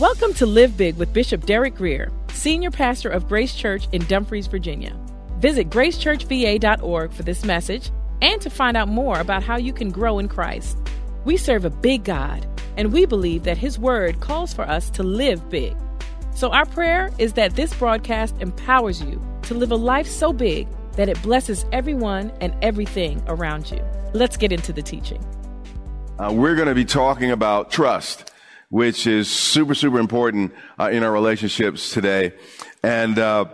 Welcome to Live Big with Bishop Derek Grier, Senior Pastor of Grace Church in Dumfries, Virginia. Visit gracechurchva.org for this message and to find out more about how you can grow in Christ. We serve a big God, and we believe that His Word calls for us to live big. So, our prayer is that this broadcast empowers you to live a life so big that it blesses everyone and everything around you. Let's get into the teaching. Uh, we're going to be talking about trust, which is super, super important uh, in our relationships today. And, uh,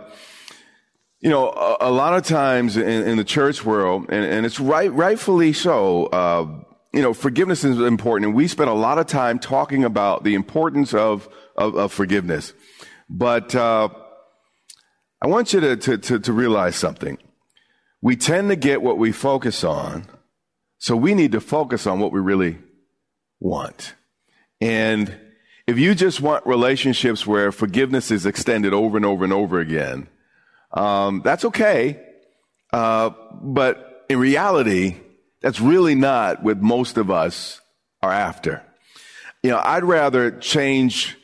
you know, a, a, lot of times in, in the church world, and, and, it's right, rightfully so, uh, you know, forgiveness is important. And we spend a lot of time talking about the importance of, of, of forgiveness. But uh, I want you to, to, to, to realize something. We tend to get what we focus on, so we need to focus on what we really want. And if you just want relationships where forgiveness is extended over and over and over again, um, that's okay. Uh, but in reality, that's really not what most of us are after. You know, I'd rather change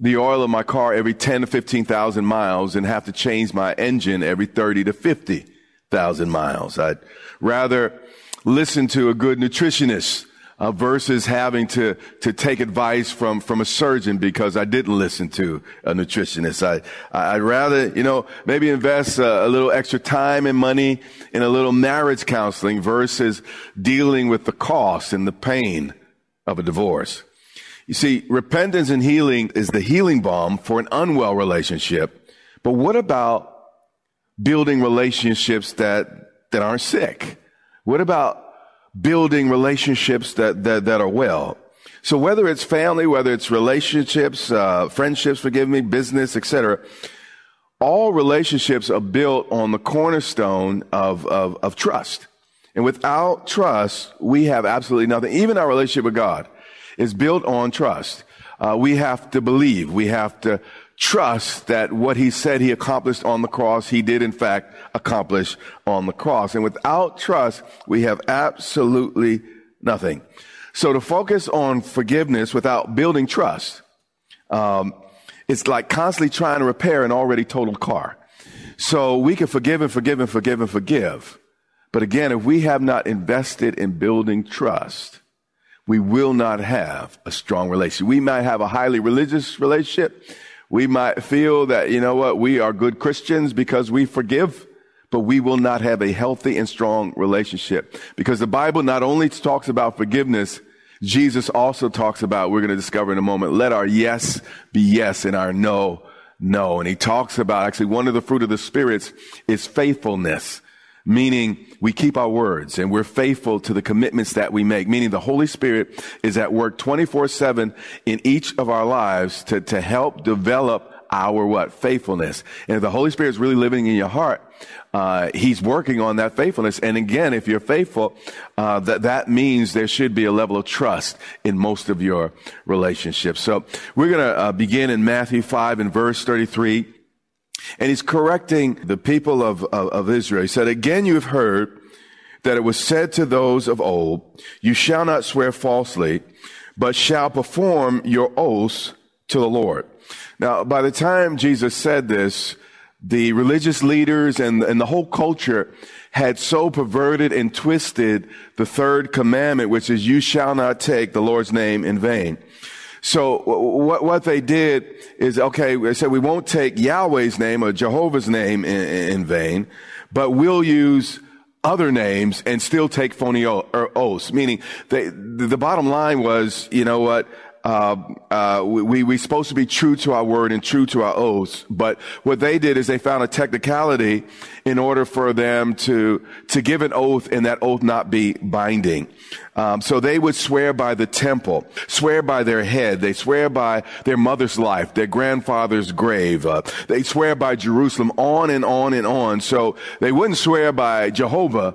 the oil of my car every 10 to 15,000 miles and have to change my engine every 30 to 50,000 miles. I'd rather listen to a good nutritionist uh, versus having to to take advice from from a surgeon because I didn't listen to a nutritionist. I I'd rather you know maybe invest a, a little extra time and money in a little marriage counseling versus dealing with the cost and the pain of a divorce. You see, repentance and healing is the healing balm for an unwell relationship. But what about building relationships that, that aren't sick? What about building relationships that, that, that are well? So whether it's family, whether it's relationships, uh, friendships, forgive me, business, etc., all relationships are built on the cornerstone of, of, of trust. And without trust, we have absolutely nothing. Even our relationship with God is built on trust. Uh, we have to believe. We have to trust that what he said he accomplished on the cross, he did in fact accomplish on the cross. And without trust, we have absolutely nothing. So to focus on forgiveness without building trust, um, it's like constantly trying to repair an already totaled car. So we can forgive and forgive and forgive and forgive. But again, if we have not invested in building trust, we will not have a strong relationship. We might have a highly religious relationship. We might feel that, you know what, we are good Christians because we forgive, but we will not have a healthy and strong relationship. Because the Bible not only talks about forgiveness, Jesus also talks about, we're going to discover in a moment, let our yes be yes and our no, no. And he talks about actually one of the fruit of the spirits is faithfulness meaning we keep our words and we're faithful to the commitments that we make, meaning the Holy Spirit is at work 24 7 in each of our lives to, to help develop our what? Faithfulness. And if the Holy Spirit is really living in your heart, uh, He's working on that faithfulness. And again, if you're faithful, uh, that, that means there should be a level of trust in most of your relationships. So we're going to uh, begin in Matthew 5 and verse 33. And he's correcting the people of, of, of, Israel. He said, again, you have heard that it was said to those of old, you shall not swear falsely, but shall perform your oaths to the Lord. Now, by the time Jesus said this, the religious leaders and, and the whole culture had so perverted and twisted the third commandment, which is you shall not take the Lord's name in vain. So what, what they did is, okay, they said we won't take Yahweh's name or Jehovah's name in, in vain, but we'll use other names and still take phony oaths. Meaning, they, the bottom line was, you know what? Uh, uh, we, we supposed to be true to our word and true to our oaths. But what they did is they found a technicality in order for them to, to give an oath and that oath not be binding. Um, so they would swear by the temple, swear by their head. They swear by their mother's life, their grandfather's grave. Uh, they swear by Jerusalem on and on and on. So they wouldn't swear by Jehovah,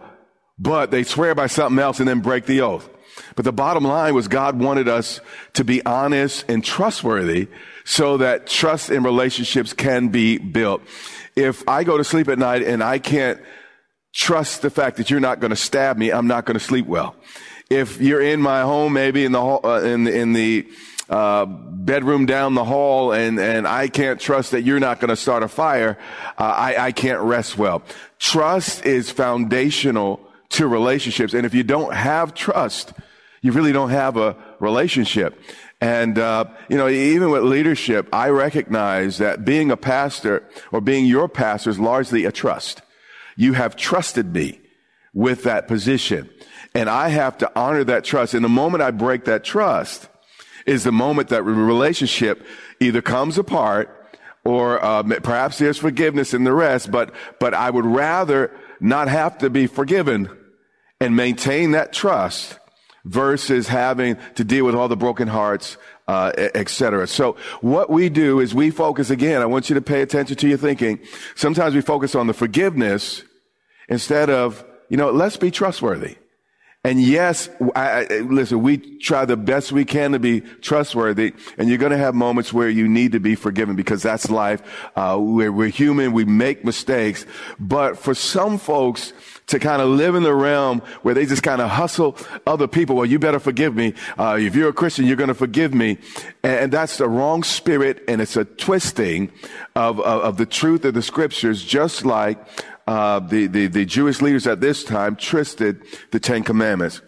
but they swear by something else and then break the oath. But the bottom line was God wanted us to be honest and trustworthy so that trust in relationships can be built. If I go to sleep at night and I can't trust the fact that you're not going to stab me, I'm not going to sleep well. If you're in my home, maybe in the uh, in the, in the uh, bedroom down the hall, and and I can't trust that you're not going to start a fire, uh, I I can't rest well. Trust is foundational to relationships, and if you don't have trust, you really don't have a relationship. And, uh, you know, even with leadership, I recognize that being a pastor or being your pastor is largely a trust. You have trusted me with that position. And I have to honor that trust. And the moment I break that trust is the moment that relationship either comes apart or uh, perhaps there's forgiveness in the rest, but, but I would rather not have to be forgiven and maintain that trust versus having to deal with all the broken hearts, uh, etc. So what we do is we focus again. I want you to pay attention to your thinking. Sometimes we focus on the forgiveness instead of, you know, let's be trustworthy. And yes, I, I, listen, we try the best we can to be trustworthy, and you're going to have moments where you need to be forgiven because that's life. Uh, we're, we're human, we make mistakes. But for some folks, to kind of live in the realm where they just kind of hustle other people. Well, you better forgive me. Uh, if you're a Christian, you're going to forgive me. And, that's the wrong spirit. And it's a twisting of, of, of the truth of the scriptures, just like, uh, the, the, the Jewish leaders at this time twisted the Ten Commandments.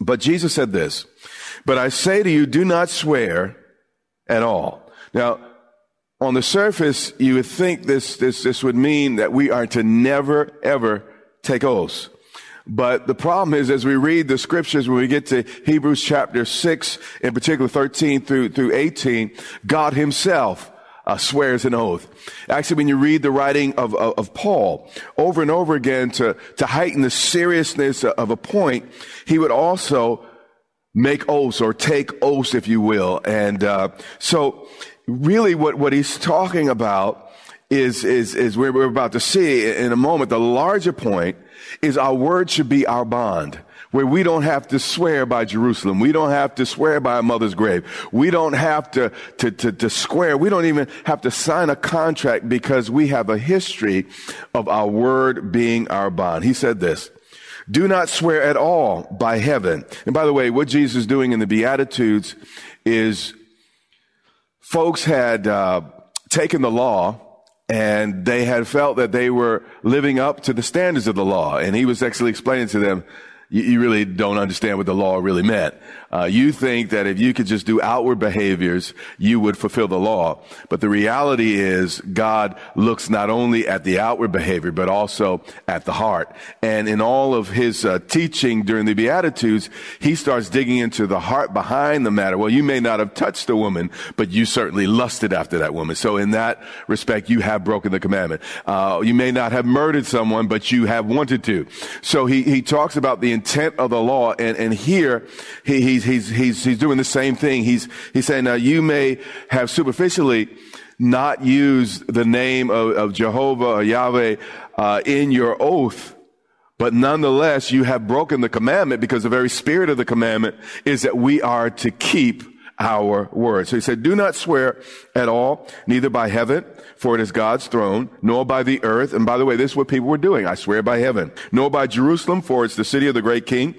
But Jesus said this, but I say to you, do not swear at all. Now, on the surface, you would think this, this, this would mean that we are to never, ever take oaths. But the problem is, as we read the scriptures, when we get to Hebrews chapter 6, in particular 13 through, through 18, God himself uh, swears an oath. Actually, when you read the writing of, of, of, Paul over and over again to, to heighten the seriousness of a point, he would also make oaths or take oaths, if you will. And uh, so really what, what he's talking about is, is, is where we're about to see in a moment. The larger point is our word should be our bond where we don't have to swear by Jerusalem. We don't have to swear by a mother's grave. We don't have to, to, to, to, swear. We don't even have to sign a contract because we have a history of our word being our bond. He said this. Do not swear at all by heaven. And by the way, what Jesus is doing in the Beatitudes is folks had uh, taken the law and they had felt that they were living up to the standards of the law. And he was actually explaining to them, you, really don't understand what the law really meant. Uh, you think that if you could just do outward behaviors, you would fulfill the law. But the reality is God looks not only at the outward behavior, but also at the heart. And in all of his uh, teaching during the Beatitudes, he starts digging into the heart behind the matter. Well, you may not have touched a woman, but you certainly lusted after that woman. So in that respect, you have broken the commandment. Uh, you may not have murdered someone, but you have wanted to. So he, he talks about the intent of the law. And, and here he, he's he's, he's, he's doing the same thing. He's, he's saying, now you may have superficially not used the name of, of Jehovah or Yahweh, uh, in your oath, but nonetheless, you have broken the commandment because the very spirit of the commandment is that we are to keep our word. So he said, do not swear at all, neither by heaven, for it is God's throne, nor by the earth. And by the way, this is what people were doing. I swear by heaven, nor by Jerusalem, for it's the city of the great king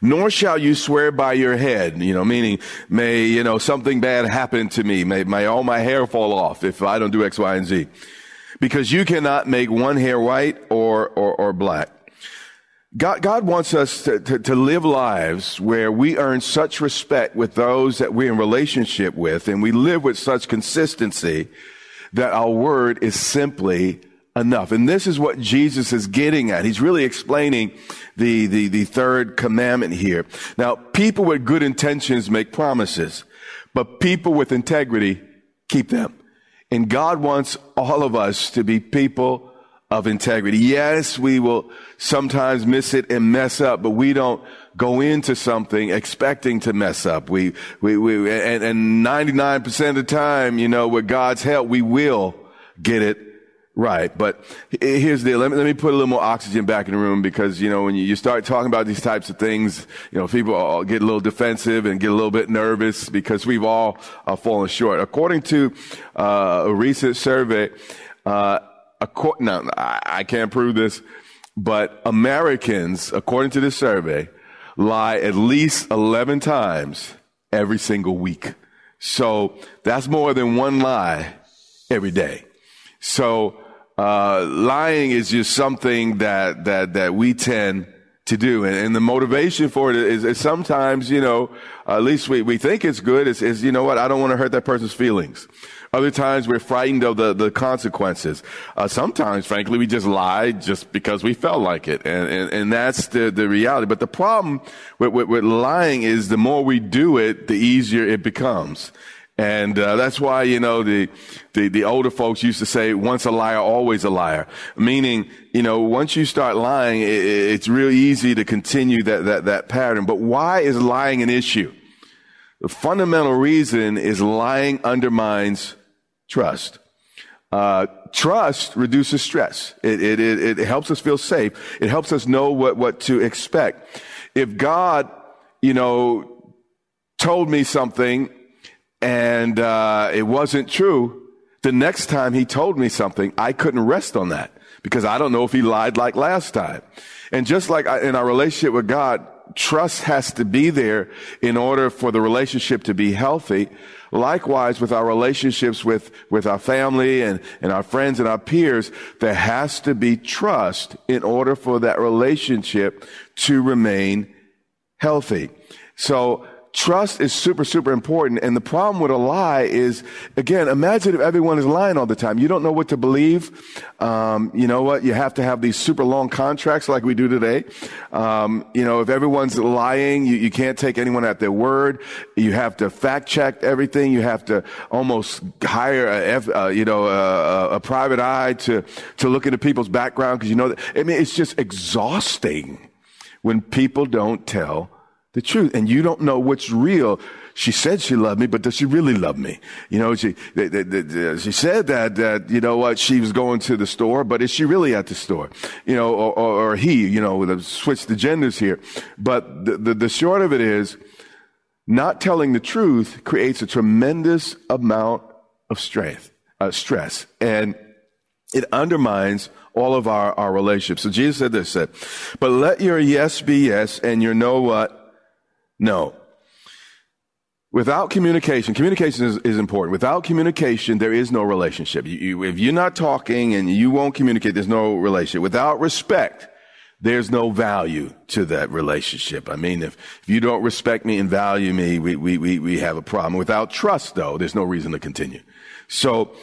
nor shall you swear by your head, you know, meaning may, you know, something bad happen to me. May, may all my hair fall off if I don't do X, Y, and Z. because you cannot make one hair white or, or, or black. God, God wants us to, to, to, live lives where we earn such respect with those that we're in relationship with and we live with such consistency that our word is simply enough. And this is what Jesus is getting at. He's really explaining the, the, the third commandment here. Now, people with good intentions make promises, but people with integrity keep them. And God wants all of us to be people of integrity. Yes, we will sometimes miss it and mess up, but we don't go into something expecting to mess up. We, we, we, and, and 99% of the time, you know, with God's help, we will get it right. But here's the, let me, let me put a little more oxygen back in the room because, you know, when you start talking about these types of things, you know, people get a little defensive and get a little bit nervous because we've all uh, fallen short. According to uh, a recent survey, uh, now, I can't prove this, but Americans, according to this survey, lie at least 11 times every single week. So that's more than one lie every day. So, uh, lying is just something that, that, that we tend to do. And, and the motivation for it is, is, sometimes, you know, at least we, we think it's good. Is, is, you know what? I don't want to hurt that person's feelings. Other times we're frightened of the, the consequences. Uh, sometimes, frankly, we just lie just because we felt like it. And, and, and that's the, the reality. But the problem with, with, with lying is the more we do it, the easier it becomes. And uh, that's why you know the, the the older folks used to say, "Once a liar, always a liar." Meaning, you know, once you start lying, it, it's real easy to continue that that that pattern. But why is lying an issue? The fundamental reason is lying undermines trust. Uh, trust reduces stress. It, it, it, it, helps us feel safe. It helps us know what, what to expect. If God, you know, told me something and uh, it wasn't true, the next time he told me something, I couldn't rest on that because I don't know if he lied like last time. And just like in our relationship with God, trust has to be there in order for the relationship to be healthy. Likewise, with our relationships with, with our family and, and our friends and our peers, there has to be trust in order for that relationship to remain healthy. So Trust is super, super important. And the problem with a lie is, again, imagine if everyone is lying all the time. You don't know what to believe. Um, you know what? You have to have these super long contracts like we do today. Um, you know, if everyone's lying, you, you can't take anyone at their word. You have to fact check everything. You have to almost hire a, F, uh, you know, a, a, private eye to, to look into people's background because you know that, I mean, it's just exhausting when people don't tell the truth. And you don't know what's real. She said she loved me, but does she really love me? You know, she, the, the, the, she said that, that, you know what, she was going to the store, but is she really at the store? You know, or, or, or he, you know, switch the genders here. But the, the, the short of it is, not telling the truth creates a tremendous amount of strength, uh, stress. And it undermines all of our, our relationships. So Jesus said this, said, but let your yes be yes and your no what no. Without communication, communication is, is, important. Without communication, there is no relationship. You, you, if you're not talking and you won't communicate, there's no relationship. Without respect, there's no value to that relationship. I mean, if, if you don't respect me and value me, we, we, we, we have a problem. Without trust, though, there's no reason to continue. So,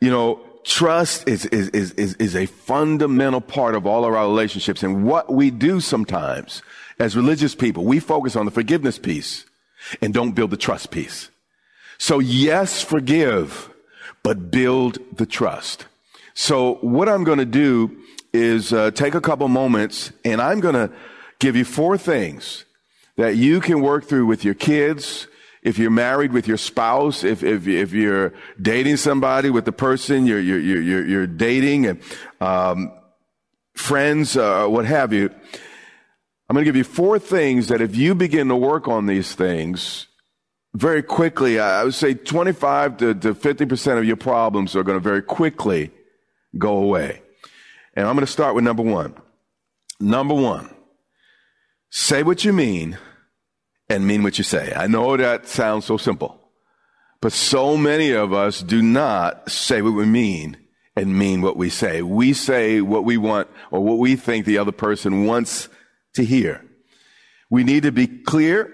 you know, trust is, is, is, is, is a fundamental part of all of our relationships. And what we do sometimes as religious people, we focus on the forgiveness piece and don't build the trust piece. So yes, forgive, but build the trust. So what I'm going to do is uh, take a couple moments and I'm going to give you four things that you can work through with your kids, if you're married with your spouse, if, if, if you're dating somebody with the person you're, you're, you're, you're dating and, um, friends, uh, what have you, I'm going to give you four things that if you begin to work on these things very quickly, I would say 25 to, to 50% of your problems are going to very quickly go away. And I'm going to start with number one. Number one, say what you mean and mean what you say. I know that sounds so simple, but so many of us do not say what we mean and mean what we say. We say what we want or what we think the other person wants to hear. We need to be clear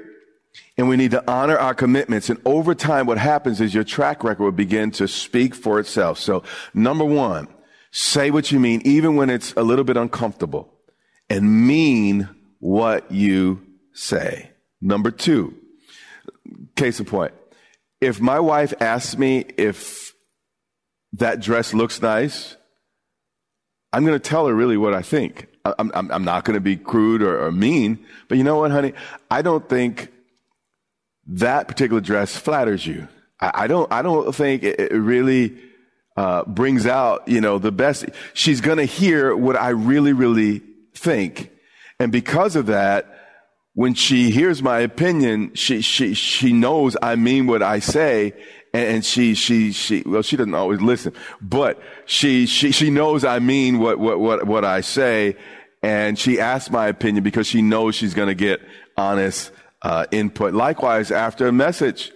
and we need to honor our commitments. And over time, what happens is your track record will begin to speak for itself. So number one, say what you mean, even when it's a little bit uncomfortable and mean what you say. Number two, case in point, if my wife asks me if that dress looks nice, I'm going to tell her really what I think. I'm, I'm, I'm not going to be crude or, or mean, but you know what, honey? I don't think that particular dress flatters you. I, I don't, I don't think it, it really uh, brings out, you know, the best. She's going to hear what I really, really think. And because of that, when she hears my opinion, she, she, she knows I mean what I say. And she, she, she, well, she doesn't always listen, but she, she, she knows I mean what, what, what, what I say. And she asks my opinion because she knows she's going to get honest, uh, input. Likewise, after a message,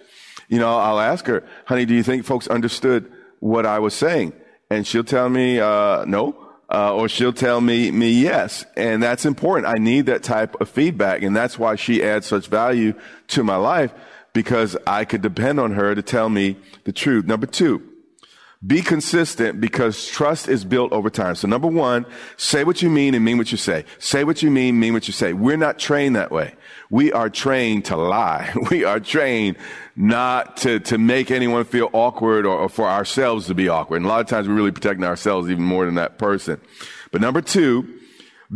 you know, I'll ask her, honey, do you think folks understood what I was saying? And she'll tell me, uh, no uh, or she'll tell me me yes, and that's important. I need that type of feedback, and that's why she adds such value to my life because I could depend on her to tell me the truth. Number two, be consistent because trust is built over time. So number one, say what you mean and mean what you say. Say what you mean, mean what you say. We're not trained that way. We are trained to lie. We are trained not to, to make anyone feel awkward or, or for ourselves to be awkward. And a lot of times we're really protecting ourselves even more than that person. But number two,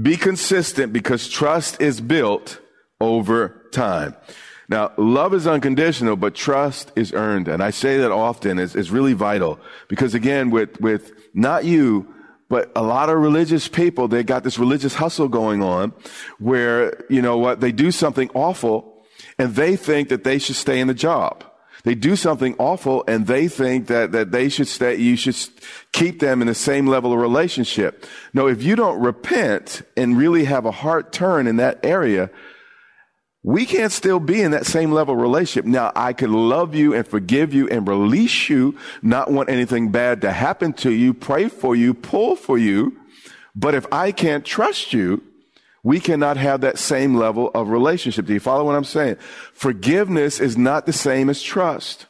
be consistent because trust is built over time. Now, love is unconditional, but trust is earned. And I say that often is, is really vital because again, with, with not you, but a lot of religious people, they got this religious hustle going on where, you know what, they do something awful and they think that they should stay in the job. They do something awful and they think that, that they should stay, you should keep them in the same level of relationship. No, if you don't repent and really have a heart turn in that area, we can't still be in that same level relationship. Now, I could love you and forgive you and release you, not want anything bad to happen to you, pray for you, pull for you. But if I can't trust you, we cannot have that same level of relationship. Do you follow what I'm saying? Forgiveness is not the same as trust.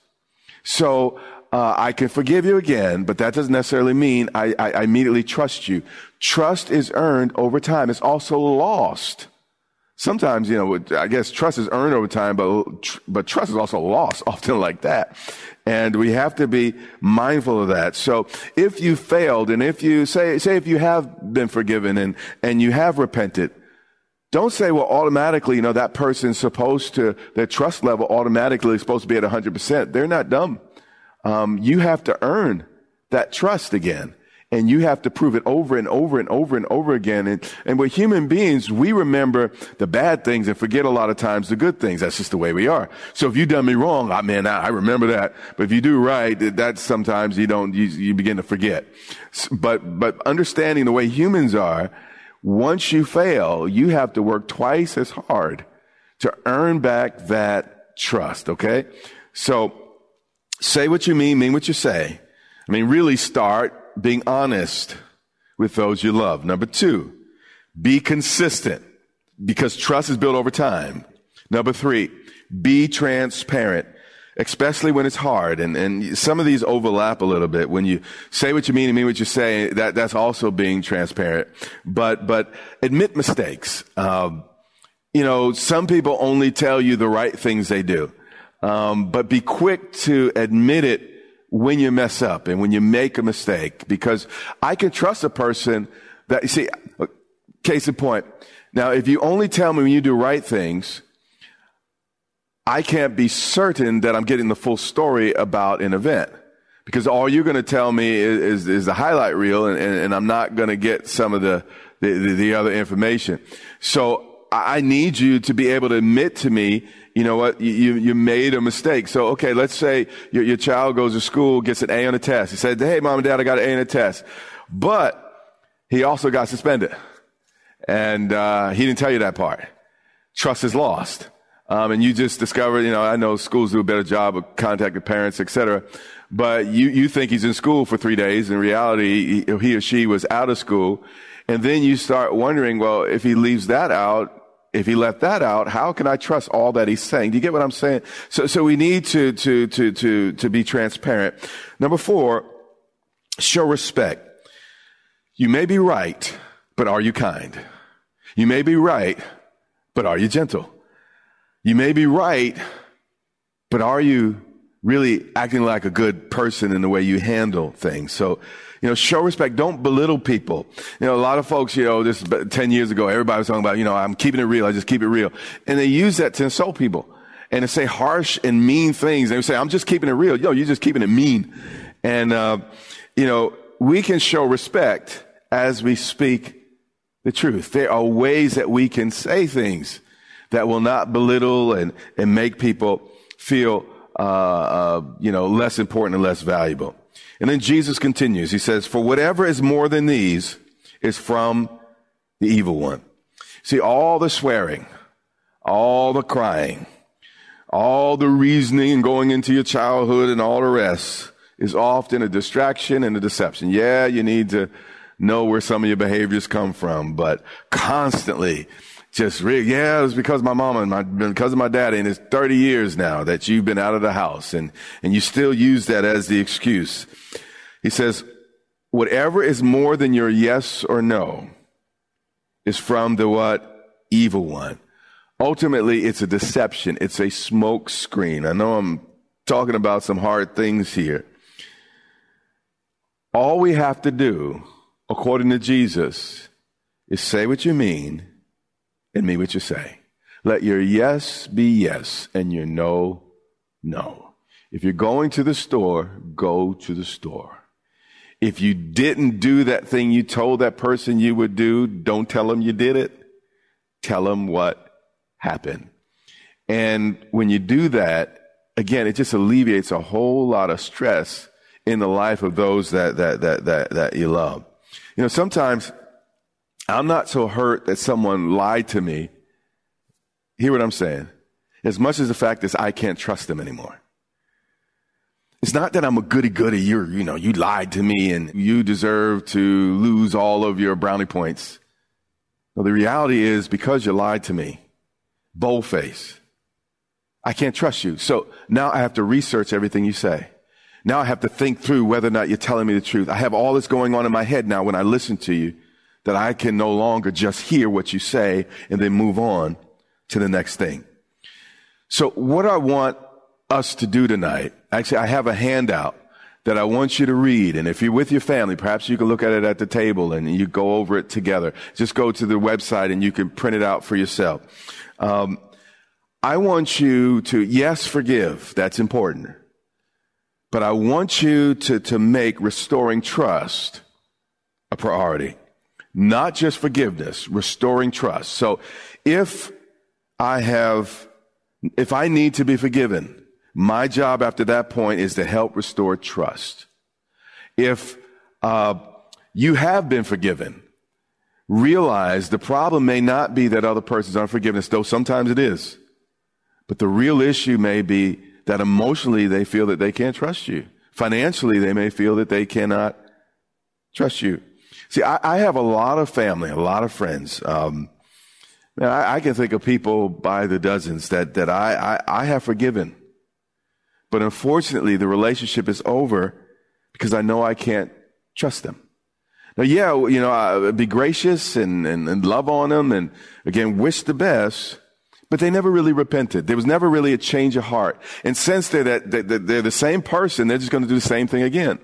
So, uh, I can forgive you again, but that doesn't necessarily mean I, I, I immediately trust you. Trust is earned over time. It's also lost sometimes, you know, I guess trust is earned over time, but, but trust is also lost often like that. And we have to be mindful of that. So if you failed and if you say, say if you have been forgiven and, and you have repented, don't say, well, automatically, you know, that person's supposed to, their trust level automatically is supposed to be at 100%. They're not dumb. Um, you have to earn that trust again and you have to prove it over and over and over and over again. And, and we're human beings, we remember the bad things and forget a lot of times the good things. That's just the way we are. So if you've done me wrong, I mean, I remember that. But if you do right, that's sometimes you don't, you, you begin to forget. But, but understanding the way humans are, once you fail, you have to work twice as hard to earn back that trust. Okay. So say what you mean, mean what you say. I mean, really start being honest with those you love. Number two, be consistent because trust is built over time. Number three, be transparent, especially when it's hard. And, and some of these overlap a little bit. When you say what you mean and mean what you say, that, that's also being transparent. But, but admit mistakes. Um, you know, some people only tell you the right things they do. Um, but be quick to admit it when you mess up and when you make a mistake because I can trust a person that, you see, case in point. Now, if you only tell me when you do right things, I can't be certain that I'm getting the full story about an event because all you're going to tell me is, is, is, the highlight reel and, and, and I'm not going to get some of the, the, the other information. So I need you to be able to admit to me you know what, you, you made a mistake. So, okay, let's say your, your child goes to school, gets an A on a test. He said, hey, mom and dad, I got an A on a test. But he also got suspended. And uh, he didn't tell you that part. Trust is lost. um, and you just discovered, you know, I know schools do a better job of contacting parents, etc. But you, you think he's in school for three days. In reality, he, he or she was out of school. And then you start wondering, well, if he leaves that out, if he left that out, how can I trust all that he's saying? Do you get what I'm saying? So, so we need to, to, to, to, to be transparent. Number four, show respect. You may be right, but are you kind? You may be right, but are you gentle? You may be right, but are you really acting like a good person in the way you handle things? So, you know, show respect. Don't belittle people. You know, a lot of folks, you know, this 10 years ago, everybody was talking about, you know, I'm keeping it real. I just keep it real. And they use that to insult people and to say harsh and mean things. They say, I'm just keeping it real. Yo, you're just keeping it mean. And, uh, you know, we can show respect as we speak the truth. There are ways that we can say things that will not belittle and, and make people feel, uh, uh, you know, less important and less valuable. And then Jesus continues. He says, for whatever is more than these is from the evil one. See, all the swearing, all the crying, all the reasoning and going into your childhood and all the rest is often a distraction and a deception. Yeah, you need to know where some of your behaviors come from, but constantly just really, yeah, it was because my mama and my, because of my daddy, and it's 30 years now that you've been out of the house, and, and you still use that as the excuse. He says, whatever is more than your yes or no is from the what? Evil one. Ultimately, it's a deception. It's a smoke screen. I know I'm talking about some hard things here. All we have to do, according to Jesus, is say what you mean mean what you say. Let your yes be yes and your no, no. If you're going to the store, go to the store. If you didn't do that thing you told that person you would do, don't tell them you did it. Tell them what happened. And when you do that, again, it just alleviates a whole lot of stress in the life of those that, that, that, that, that you love. You know, sometimes I'm not so hurt that someone lied to me. Hear what I'm saying? As much as the fact is I can't trust them anymore. It's not that I'm a goody goody. You're, you know, you lied to me and you deserve to lose all of your brownie points. No, the reality is because you lied to me, boldface, I can't trust you. So now I have to research everything you say. Now I have to think through whether or not you're telling me the truth. I have all this going on in my head now when I listen to you that I can no longer just hear what you say and then move on to the next thing. So what I want us to do tonight, actually, I have a handout that I want you to read. And if you're with your family, perhaps you can look at it at the table and you go over it together. Just go to the website and you can print it out for yourself. Um, I want you to, yes, forgive. That's important. But I want you to, to make restoring trust a priority not just forgiveness, restoring trust. So if I have, if I need to be forgiven, my job after that point is to help restore trust. If uh, you have been forgiven, realize the problem may not be that other person's unforgiveness, though sometimes it is. But the real issue may be that emotionally they feel that they can't trust you. Financially, they may feel that they cannot trust you. See, I, I, have a lot of family, a lot of friends. Um, I, I, can think of people by the dozens that, that I, I, I have forgiven. But unfortunately, the relationship is over because I know I can't trust them. Now, yeah, you know, I be gracious and, and, and love on them and again, wish the best, but they never really repented. There was never really a change of heart. And since they're that, they're the same person, they're just going to do the same thing again.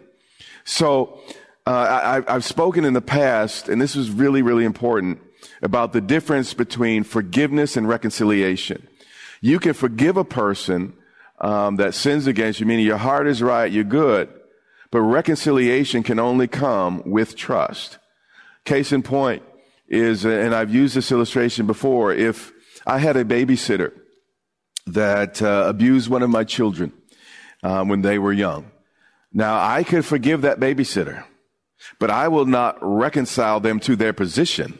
So, uh, I, have spoken in the past, and this is really, really important, about the difference between forgiveness and reconciliation. You can forgive a person um, that sins against you, meaning your heart is right, you're good, but reconciliation can only come with trust. Case in point is, and I've used this illustration before, if I had a babysitter that uh, abused one of my children um, when they were young. Now, I could forgive that babysitter but I will not reconcile them to their position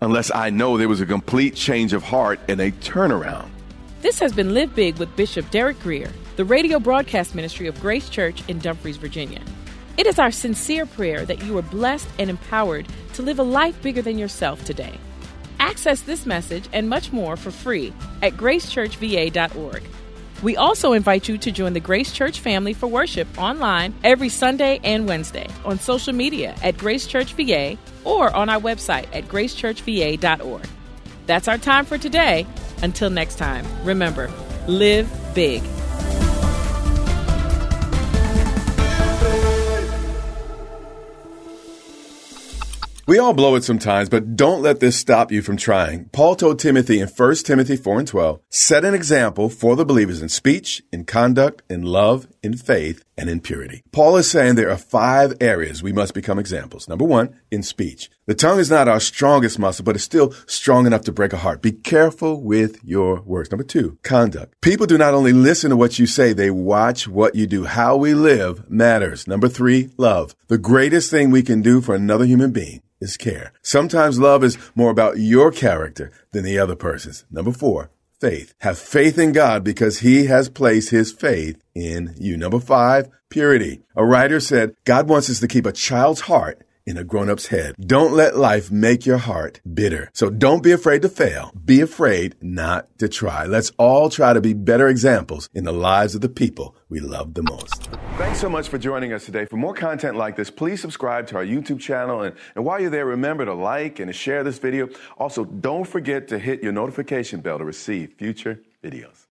unless I know there was a complete change of heart and a turnaround. This has been Live Big with Bishop Derek Grier, the radio broadcast ministry of Grace Church in Dumfries, Virginia. It is our sincere prayer that you are blessed and empowered to live a life bigger than yourself today. Access this message and much more for free at gracechurchva.org. We also invite you to join the Grace Church family for worship online every Sunday and Wednesday on social media at Grace Church VA or on our website at gracechurchva.org. That's our time for today. Until next time, remember, live big. We all blow it sometimes, but don't let this stop you from trying. Paul told Timothy in 1 Timothy 4 and 12, set an example for the believers in speech, in conduct, in love, in faith, and in purity. Paul is saying there are five areas we must become examples. Number one, in speech. The tongue is not our strongest muscle, but it's still strong enough to break a heart. Be careful with your words. Number two, conduct. People do not only listen to what you say, they watch what you do. How we live matters. Number three, love. The greatest thing we can do for another human being is care. Sometimes love is more about your character than the other person's. Number four, faith. Have faith in God because he has placed his faith in you. Number five, purity. A writer said, God wants us to keep a child's heart in a grown-up's head. Don't let life make your heart bitter. So don't be afraid to fail. Be afraid not to try. Let's all try to be better examples in the lives of the people we love the most. Thanks so much for joining us today. For more content like this, please subscribe to our YouTube channel. And, and while you're there, remember to like and to share this video. Also, don't forget to hit your notification bell to receive future videos.